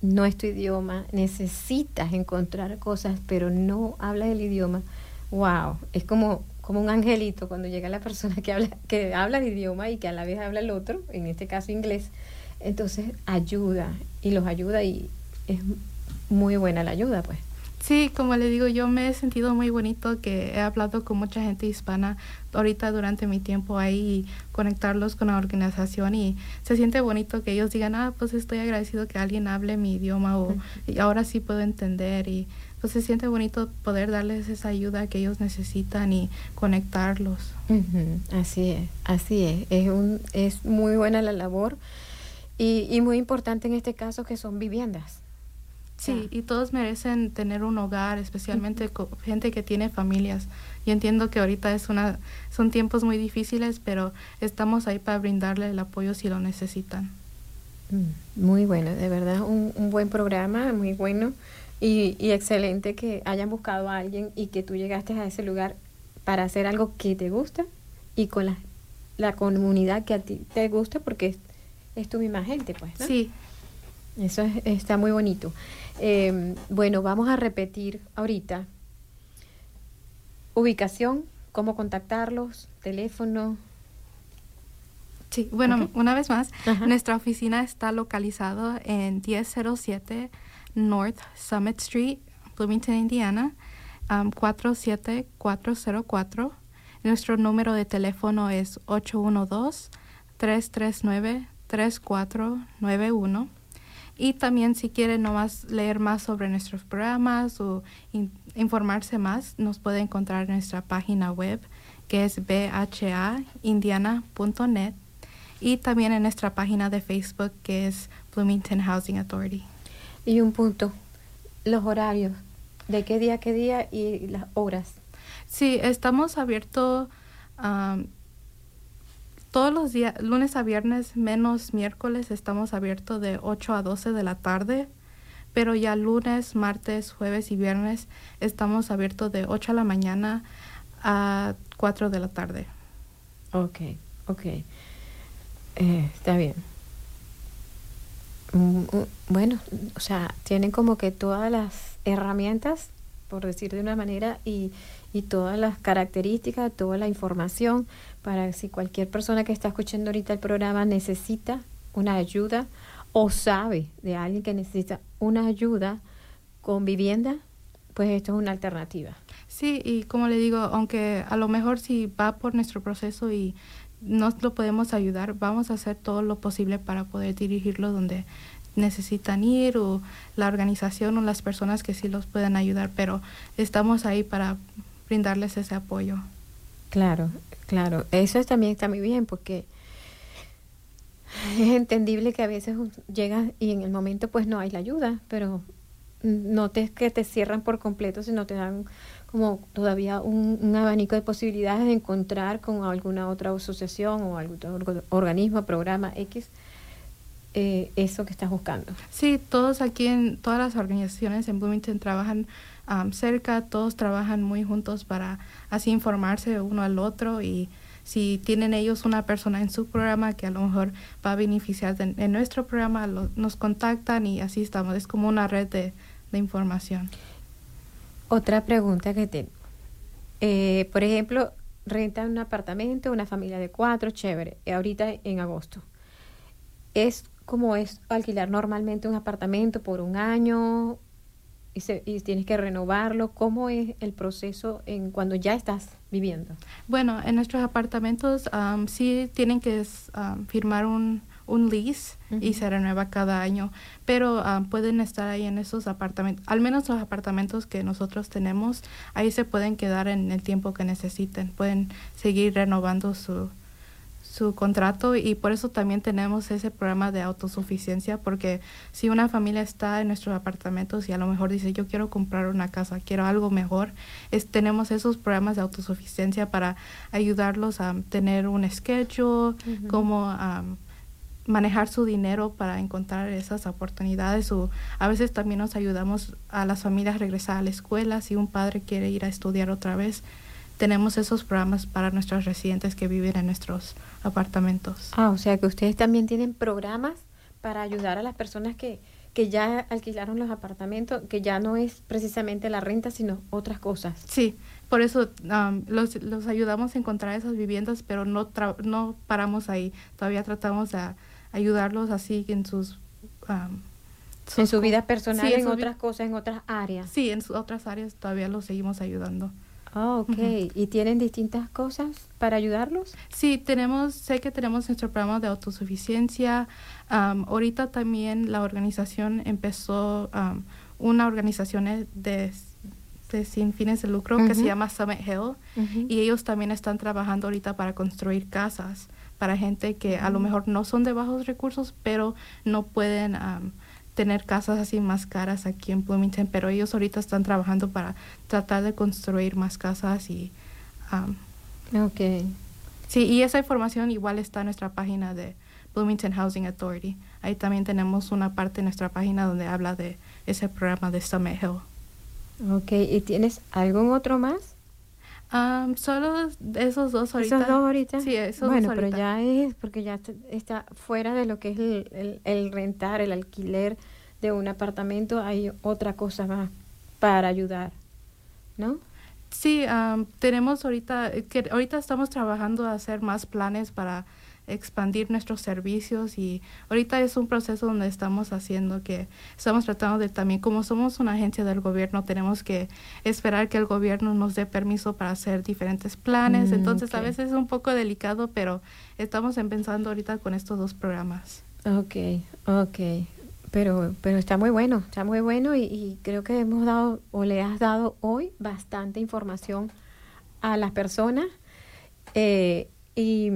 no es tu idioma, necesitas encontrar cosas, pero no habla el idioma. Wow, es como, como un angelito cuando llega la persona que habla, que habla el idioma y que a la vez habla el otro, en este caso inglés. Entonces ayuda y los ayuda y es muy buena la ayuda, pues. Sí, como le digo, yo me he sentido muy bonito que he hablado con mucha gente hispana ahorita durante mi tiempo ahí y conectarlos con la organización y se siente bonito que ellos digan, ah, pues estoy agradecido que alguien hable mi idioma o y ahora sí puedo entender y pues se siente bonito poder darles esa ayuda que ellos necesitan y conectarlos. Ujú, Así es, así es. Es, un, es muy buena la labor y, y muy importante en este caso que son viviendas. Sí, y todos merecen tener un hogar, especialmente co- gente que tiene familias. Yo entiendo que ahorita es una, son tiempos muy difíciles, pero estamos ahí para brindarle el apoyo si lo necesitan. Mm, Muy bueno, de verdad, un, un buen programa, muy bueno y, y excelente que hayan buscado a alguien y que tú llegaste a ese lugar para hacer algo que te gusta y con la, la comunidad que a ti te gusta porque es, es tu misma gente, pues. ¿no? Sí, Eso es- está muy bonito. Eh, bueno, vamos a repetir ahorita. Ubicación, cómo contactarlos, teléfono. sí. Bueno, una vez más, Ajá. nuestra oficina está localizada en 1007 North Summit Street, Bloomington, Indiana, um, 47404. Nuestro número de teléfono es 812-339-3491. Y también si quieren leer más sobre nuestros programas o in- informarse más, nos puede encontrar en nuestra página web que es bhaindiana.net y también en nuestra página de Facebook que es Bloomington Housing Authority. Y un punto, los horarios, de qué día a qué día y las horas. Sí, estamos abiertos todos los días, lunes a viernes, menos miércoles, estamos abiertos de 8 a 12 de la tarde, pero ya lunes, martes, jueves y viernes estamos abiertos de 8 a la mañana a 4 de la tarde. Ok, ok. Eh, está bien. Bueno, o sea, tienen como que todas las herramientas, por decir de una manera, y, y todas las características, toda la información para si cualquier persona que está escuchando ahorita el programa necesita una ayuda o sabe de alguien que necesita una ayuda con vivienda, pues esto es una alternativa. Sí, y como le digo, aunque a lo mejor si va por nuestro proceso y no lo podemos ayudar, vamos a hacer todo lo posible para poder dirigirlo donde necesitan ir o la organización o las personas que sí los pueden ayudar, pero estamos ahí para brindarles ese apoyo. Claro, claro. Eso es- también está muy bien porque es entendible que a veces llegas y en el momento pues no hay la ayuda, pero no te que te cierran por completo, sino te dan como todavía un, un abanico de posibilidades de encontrar con alguna otra asociación o algún otro orga- organismo, programa X, eh, eso que estás buscando. Sí, todos aquí en todas las organizaciones en Bloomington trabajan cerca, todos trabajan muy juntos para así informarse uno al otro y si tienen ellos una persona en su programa que a lo mejor va a beneficiar de, en nuestro programa, lo- nos contactan y así estamos. Es como una red de, de información. Otra pregunta que tengo. Eh, por ejemplo, rentan un apartamento, una familia de cuatro, chévere, eh, ahorita en agosto. ¿Es como es alquilar normalmente un apartamento por un año y, se- y tienes que renovarlo? ¿Cómo es el proceso en cuando ya estás viviendo? Bueno, en nuestros apartamentos am, sí tienen que firmar un, un lease y se renueva cada año, pero am, pueden estar ahí en esos apartamentos, al menos los apartamentos que nosotros tenemos, ahí se pueden quedar en el tiempo que necesiten, pueden seguir renovando su, su contrato y por eso también tenemos ese programa de autosuficiencia porque si una familia está en nuestros apartamentos y a lo mejor dice yo quiero comprar una casa, quiero algo mejor, es, tenemos esos programas de autosuficiencia para ayudarlos a tener un schedule, Ujú. cómo am, manejar su dinero para encontrar esas oportunidades o a veces también nos ayudamos a las familias a regresar a la escuela si un padre quiere ir a estudiar otra vez tenemos esos programas para nuestros residentes que viven en nuestros apartamentos. Ah, o sea que ustedes también tienen programas para ayudar a las personas que, que ya alquilaron los apartamentos, que ya no es precisamente la renta, sino otras cosas. Sí, por eso um, los, los ayudamos a encontrar esas viviendas, pero no, tra- no paramos ahí. Todavía tratamos de ayudarlos así en sus... um, En sus su co- vida personal, Sí, en su otras cosas, en otras áreas. Sí, en sus otras áreas todavía los seguimos ayudando. Ah, ok. ¿Y tienen distintas cosas para ayudarlos? Sí, tenemos, sé que tenemos nuestro programa de autosuficiencia. Am, ahorita también la organización empezó una organización de, de sin fines de lucro que se llama Summit Hill y ellos también están trabajando ahorita para construir casas para gente que a lo mejor no son de bajos recursos, pero no pueden am, tener casas así más caras aquí en Bloomington, pero ellos ahorita están trabajando para tratar de construir más casas y am, Ok. Sí, y esa información igual está en nuestra página de Bloomington Housing Authority. Ahí también tenemos una parte en nuestra página donde habla de ese programa de Summit Hill. Ok. ¿Y tienes algún otro más? Um, solo esos dos ahorita. ¿Esos dos ahorita? Sí, esos bueno, dos pero ahorita. ya es, porque ya est- está fuera de lo que es el, el- el rentar, el alquiler de un apartamento, hay otra cosa más para ayudar, ¿no? Sí, um, tenemos ahorita, que ahorita estamos trabajando a hacer más planes para expandir nuestros servicios y ahorita es un proceso donde estamos haciendo que estamos tratando de también, como somos una agencia del gobierno, tenemos que esperar que el gobierno nos dé permiso para hacer diferentes planes, Mm, entonces a veces es un poco delicado, pero estamos empezando ahorita con estos dos programas. Ok, ok. Pero, pero está muy bueno, está muy bueno y, y creo que hemos dado o le has dado hoy bastante información a las personas. Eh, y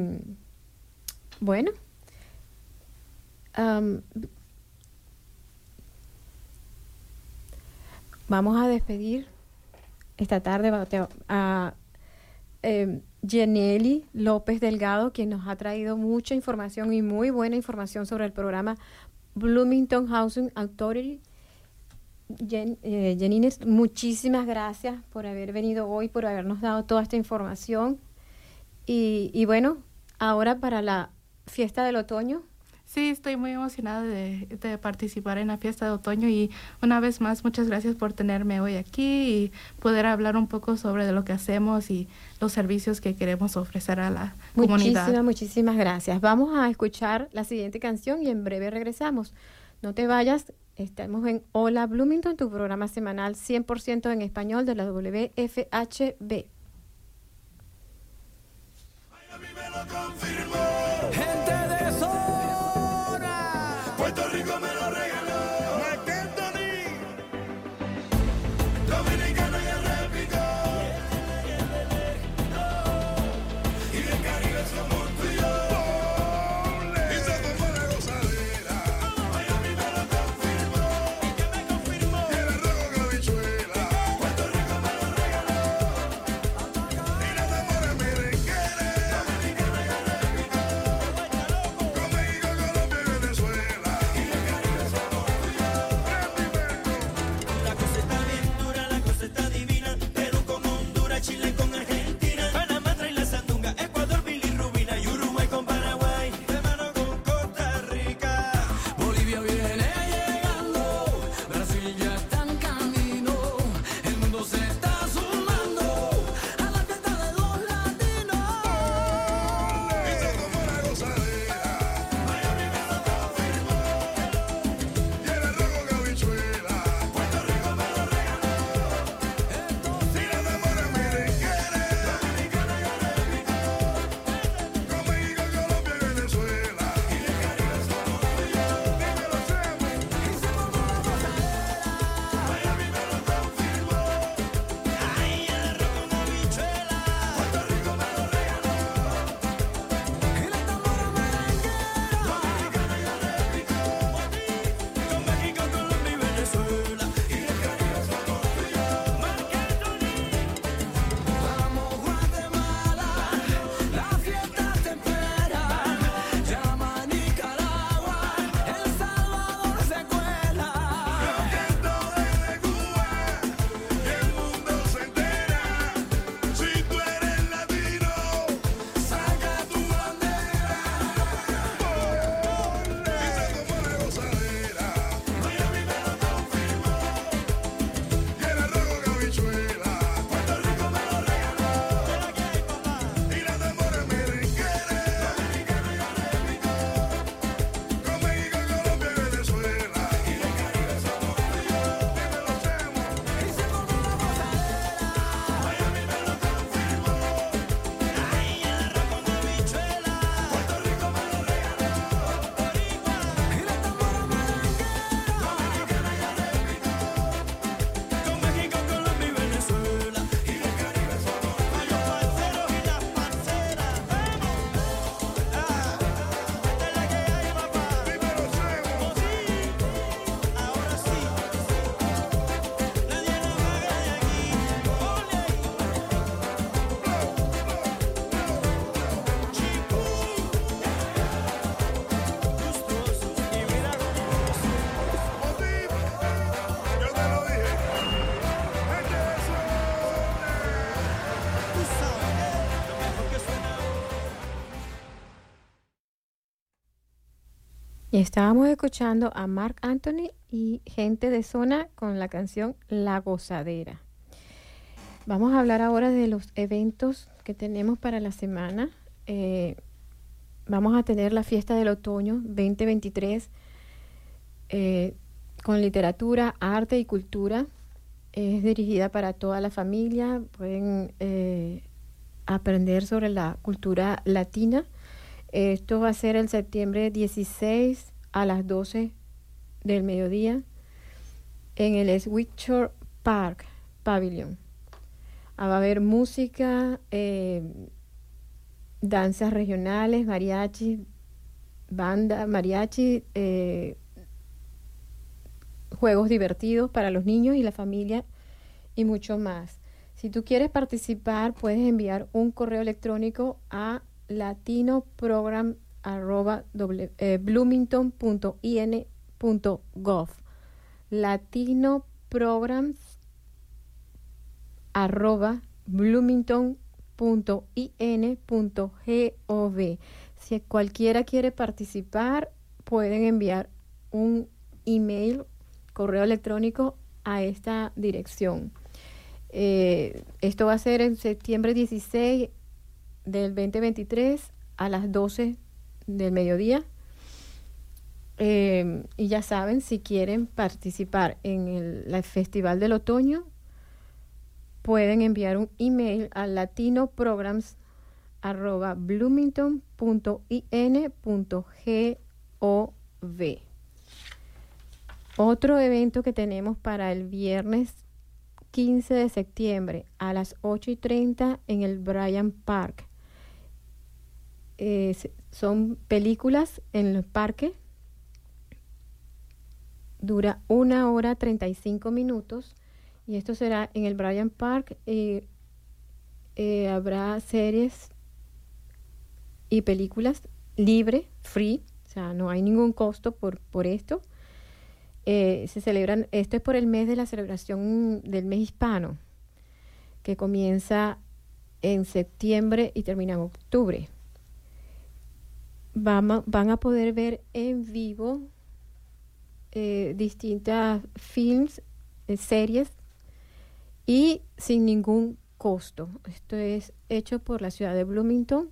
bueno, am, vamos a despedir esta tarde a eh, Jenely López Delgado, quien nos ha traído mucha información y muy buena información sobre el programa Bloomington Housing Authority. Jen, eh, muchísimas gracias por haber venido hoy, por habernos dado toda esta información. Y bueno, ahora para la fiesta del otoño, Sí, estoy muy emocionada de, de participar en la fiesta de otoño y una vez más muchas gracias por tenerme hoy aquí y poder hablar un poco sobre de lo que hacemos y los servicios que queremos ofrecer a la comunidad. muchísimas, muchísimas gracias. Vamos a escuchar la siguiente canción y en breve regresamos. No te vayas, estamos en Hola Bloomington, tu programa semanal 100% en español de la WFHB. Gente de zona. Puerto Rico me lo estábamos escuchando a Mark Anthony y gente de zona con la canción La Gozadera. Vamos a hablar ahora de los eventos que tenemos para la semana. Eh, vamos a tener la fiesta del otoño 2023 eh, con literatura, arte y cultura. Es dirigida para toda la familia. Pueden eh, aprender sobre la cultura latina. Esto va a ser el septiembre 16 a las 12 del mediodía en el Switcher Park Pavilion. Ah, va a haber música, eh, danzas regionales, mariachi, banda, mariachi, eh, juegos divertidos para los niños y la familia y mucho más. Si tú quieres participar, puedes enviar un correo electrónico a latinoprogram@bloomington.in.gov. Latinoprograms arroba bloomington.in.gov. Si cualquiera quiere participar, pueden enviar un email, correo electrónico a esta dirección. Eh, esto va a ser en septiembre 16 del 2023 a las 12 del mediodía. Eh, y ya saben, si quieren participar en el, Festival del Otoño, pueden enviar un email a latinoprograms.bloomington.in.gov. Otro evento que tenemos para el viernes 15 de septiembre a las 8 y 30 en el Bryant Park. Son películas en el parque. Dura una hora 35 minutos y esto será en el Bryant Park. Eh, eh, habrá series y películas libre, free, o sea, no hay ningún costo por, por esto. Eh, se celebran, esto es por el mes de la celebración del mes hispano, que comienza en septiembre y termina en octubre. Vamos, van a poder ver en vivo eh, distintas films, eh, series y sin ningún costo. Esto es hecho por la ciudad de Bloomington,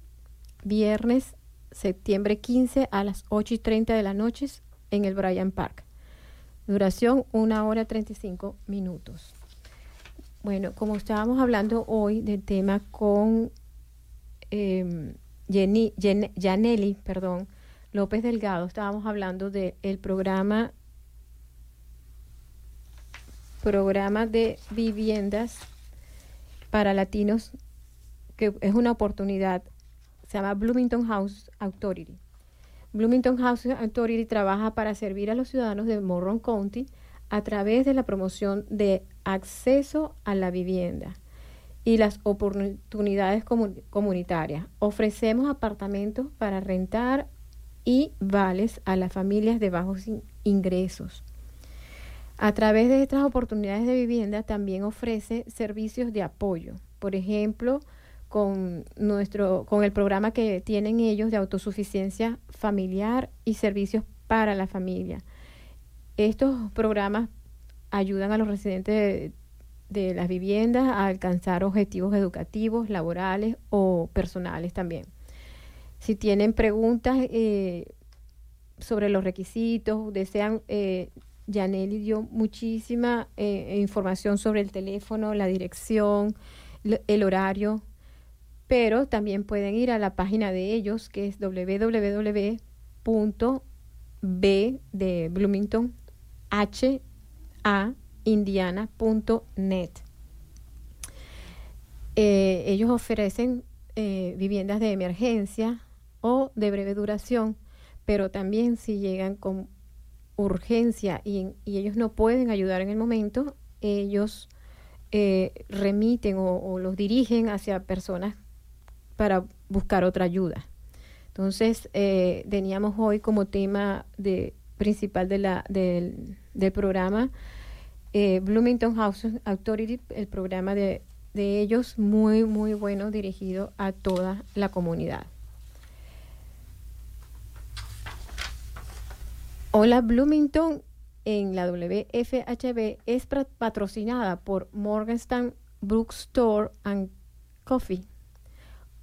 viernes, septiembre 15 a las 8 y 30 de la noche en el Bryant Park. Duración una hora 35 minutos. Bueno, como estábamos hablando hoy del tema con eh, Janelli, perdón, López Delgado, estábamos hablando del programa programa de viviendas para latinos, que es una oportunidad, se llama Bloomington House Authority. Bloomington House Authority trabaja para servir a los ciudadanos de Morron County a través de la promoción de acceso a la vivienda y las oportunidades comun comunitarias. Ofrecemos apartamentos para rentar y vales a las familias de bajos in ingresos. A través de estas oportunidades de vivienda también ofrece servicios de apoyo. Por ejemplo, con nuestro con el programa que tienen ellos de autosuficiencia familiar y servicios para la familia. Estos programas ayudan a los residentes de, de las viviendas a alcanzar objetivos educativos, laborales o personales también. Si tienen preguntas eh, sobre los requisitos, desean, eh, Yaneli dio muchísima eh, información sobre el teléfono, la dirección, el horario, pero también pueden ir a la página de ellos que es www.b de Bloomington h a indiana.net. Eh, ellos ofrecen eh, viviendas de emergencia o de breve duración, pero también si llegan con urgencia y, ellos no pueden ayudar en el momento, ellos eh, remiten o, los dirigen hacia personas para buscar otra ayuda. Entonces, teníamos hoy como tema de, principal del, del programa eh, Bloomington House Authority, el programa de, de ellos, muy, muy bueno, dirigido a toda la comunidad. Hola Bloomington en la WFHB es patrocinada por Morgenstern Bookstore and Coffee,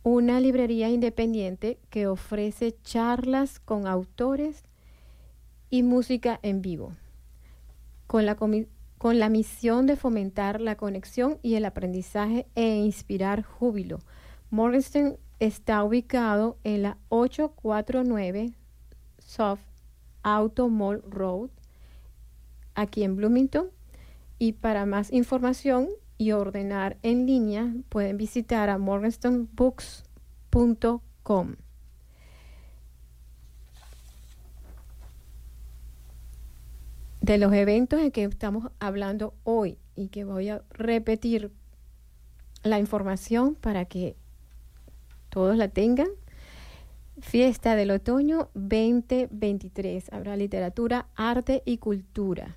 una librería independiente que ofrece charlas con autores y música en vivo, con la, con la misión de fomentar la conexión y el aprendizaje e inspirar júbilo. Morgenstern está ubicado en la 849 South Auto Mall Road, aquí en Bloomington. Y para más información y ordenar en línea, pueden visitar a morganstonbooks.com. De los eventos en que estamos hablando hoy y que voy a repetir la información para que todos la tengan. Fiesta del Otoño 2023. Habrá literatura, arte y cultura.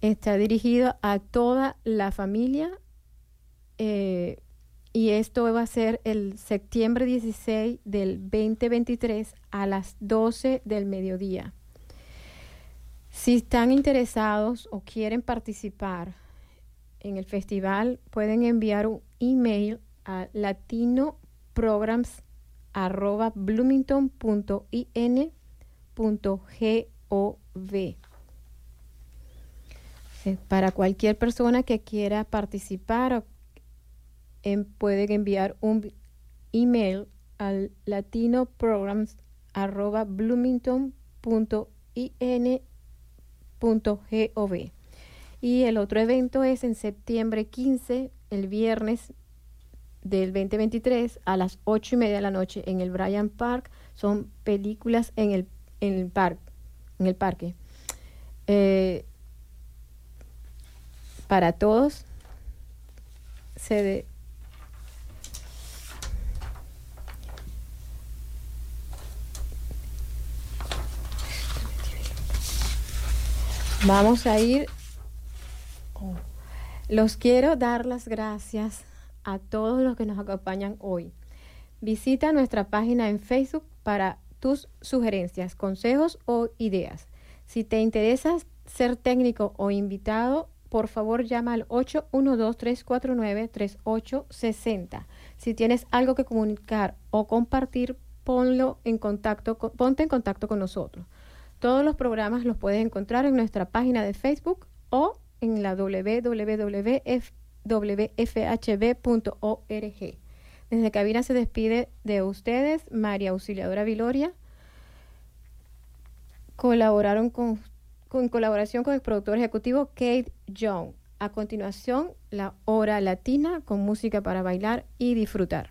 Está dirigido a toda la familia eh, y esto va a ser el septiembre 16 del 2023 a las 12 del mediodía. Si están interesados o quieren participar en el festival, pueden enviar un email a latinoprograms arroba bloomington.in.gov. Eh, Para cualquier persona que quiera participar, em, pueden enviar un email al latinoprograms bloomington.in.gov. Y el otro evento es en septiembre 15, el viernes del 2023 a las 8 y media de la noche en el Bryant Park. Son películas en el, en el, park, en el parque. Eh, para todos se de- Vamos a ir. Oh. Los quiero dar las gracias a todos los que nos acompañan hoy. Visita nuestra página en Facebook para tus sugerencias, consejos o ideas. Si te interesa ser técnico o invitado, por favor llama al 812-349-3860. Si tienes algo que comunicar o compartir, ponlo en contacto, con- ponte en contacto con nosotros. Todos los programas los puedes encontrar en nuestra página de Facebook o en la www.wfhb.org. Desde cabina se despide de ustedes María Auxiliadora Viloria. Colaboraron con, con colaboración con el productor ejecutivo Kate Young. A continuación, la hora latina con música para bailar y disfrutar.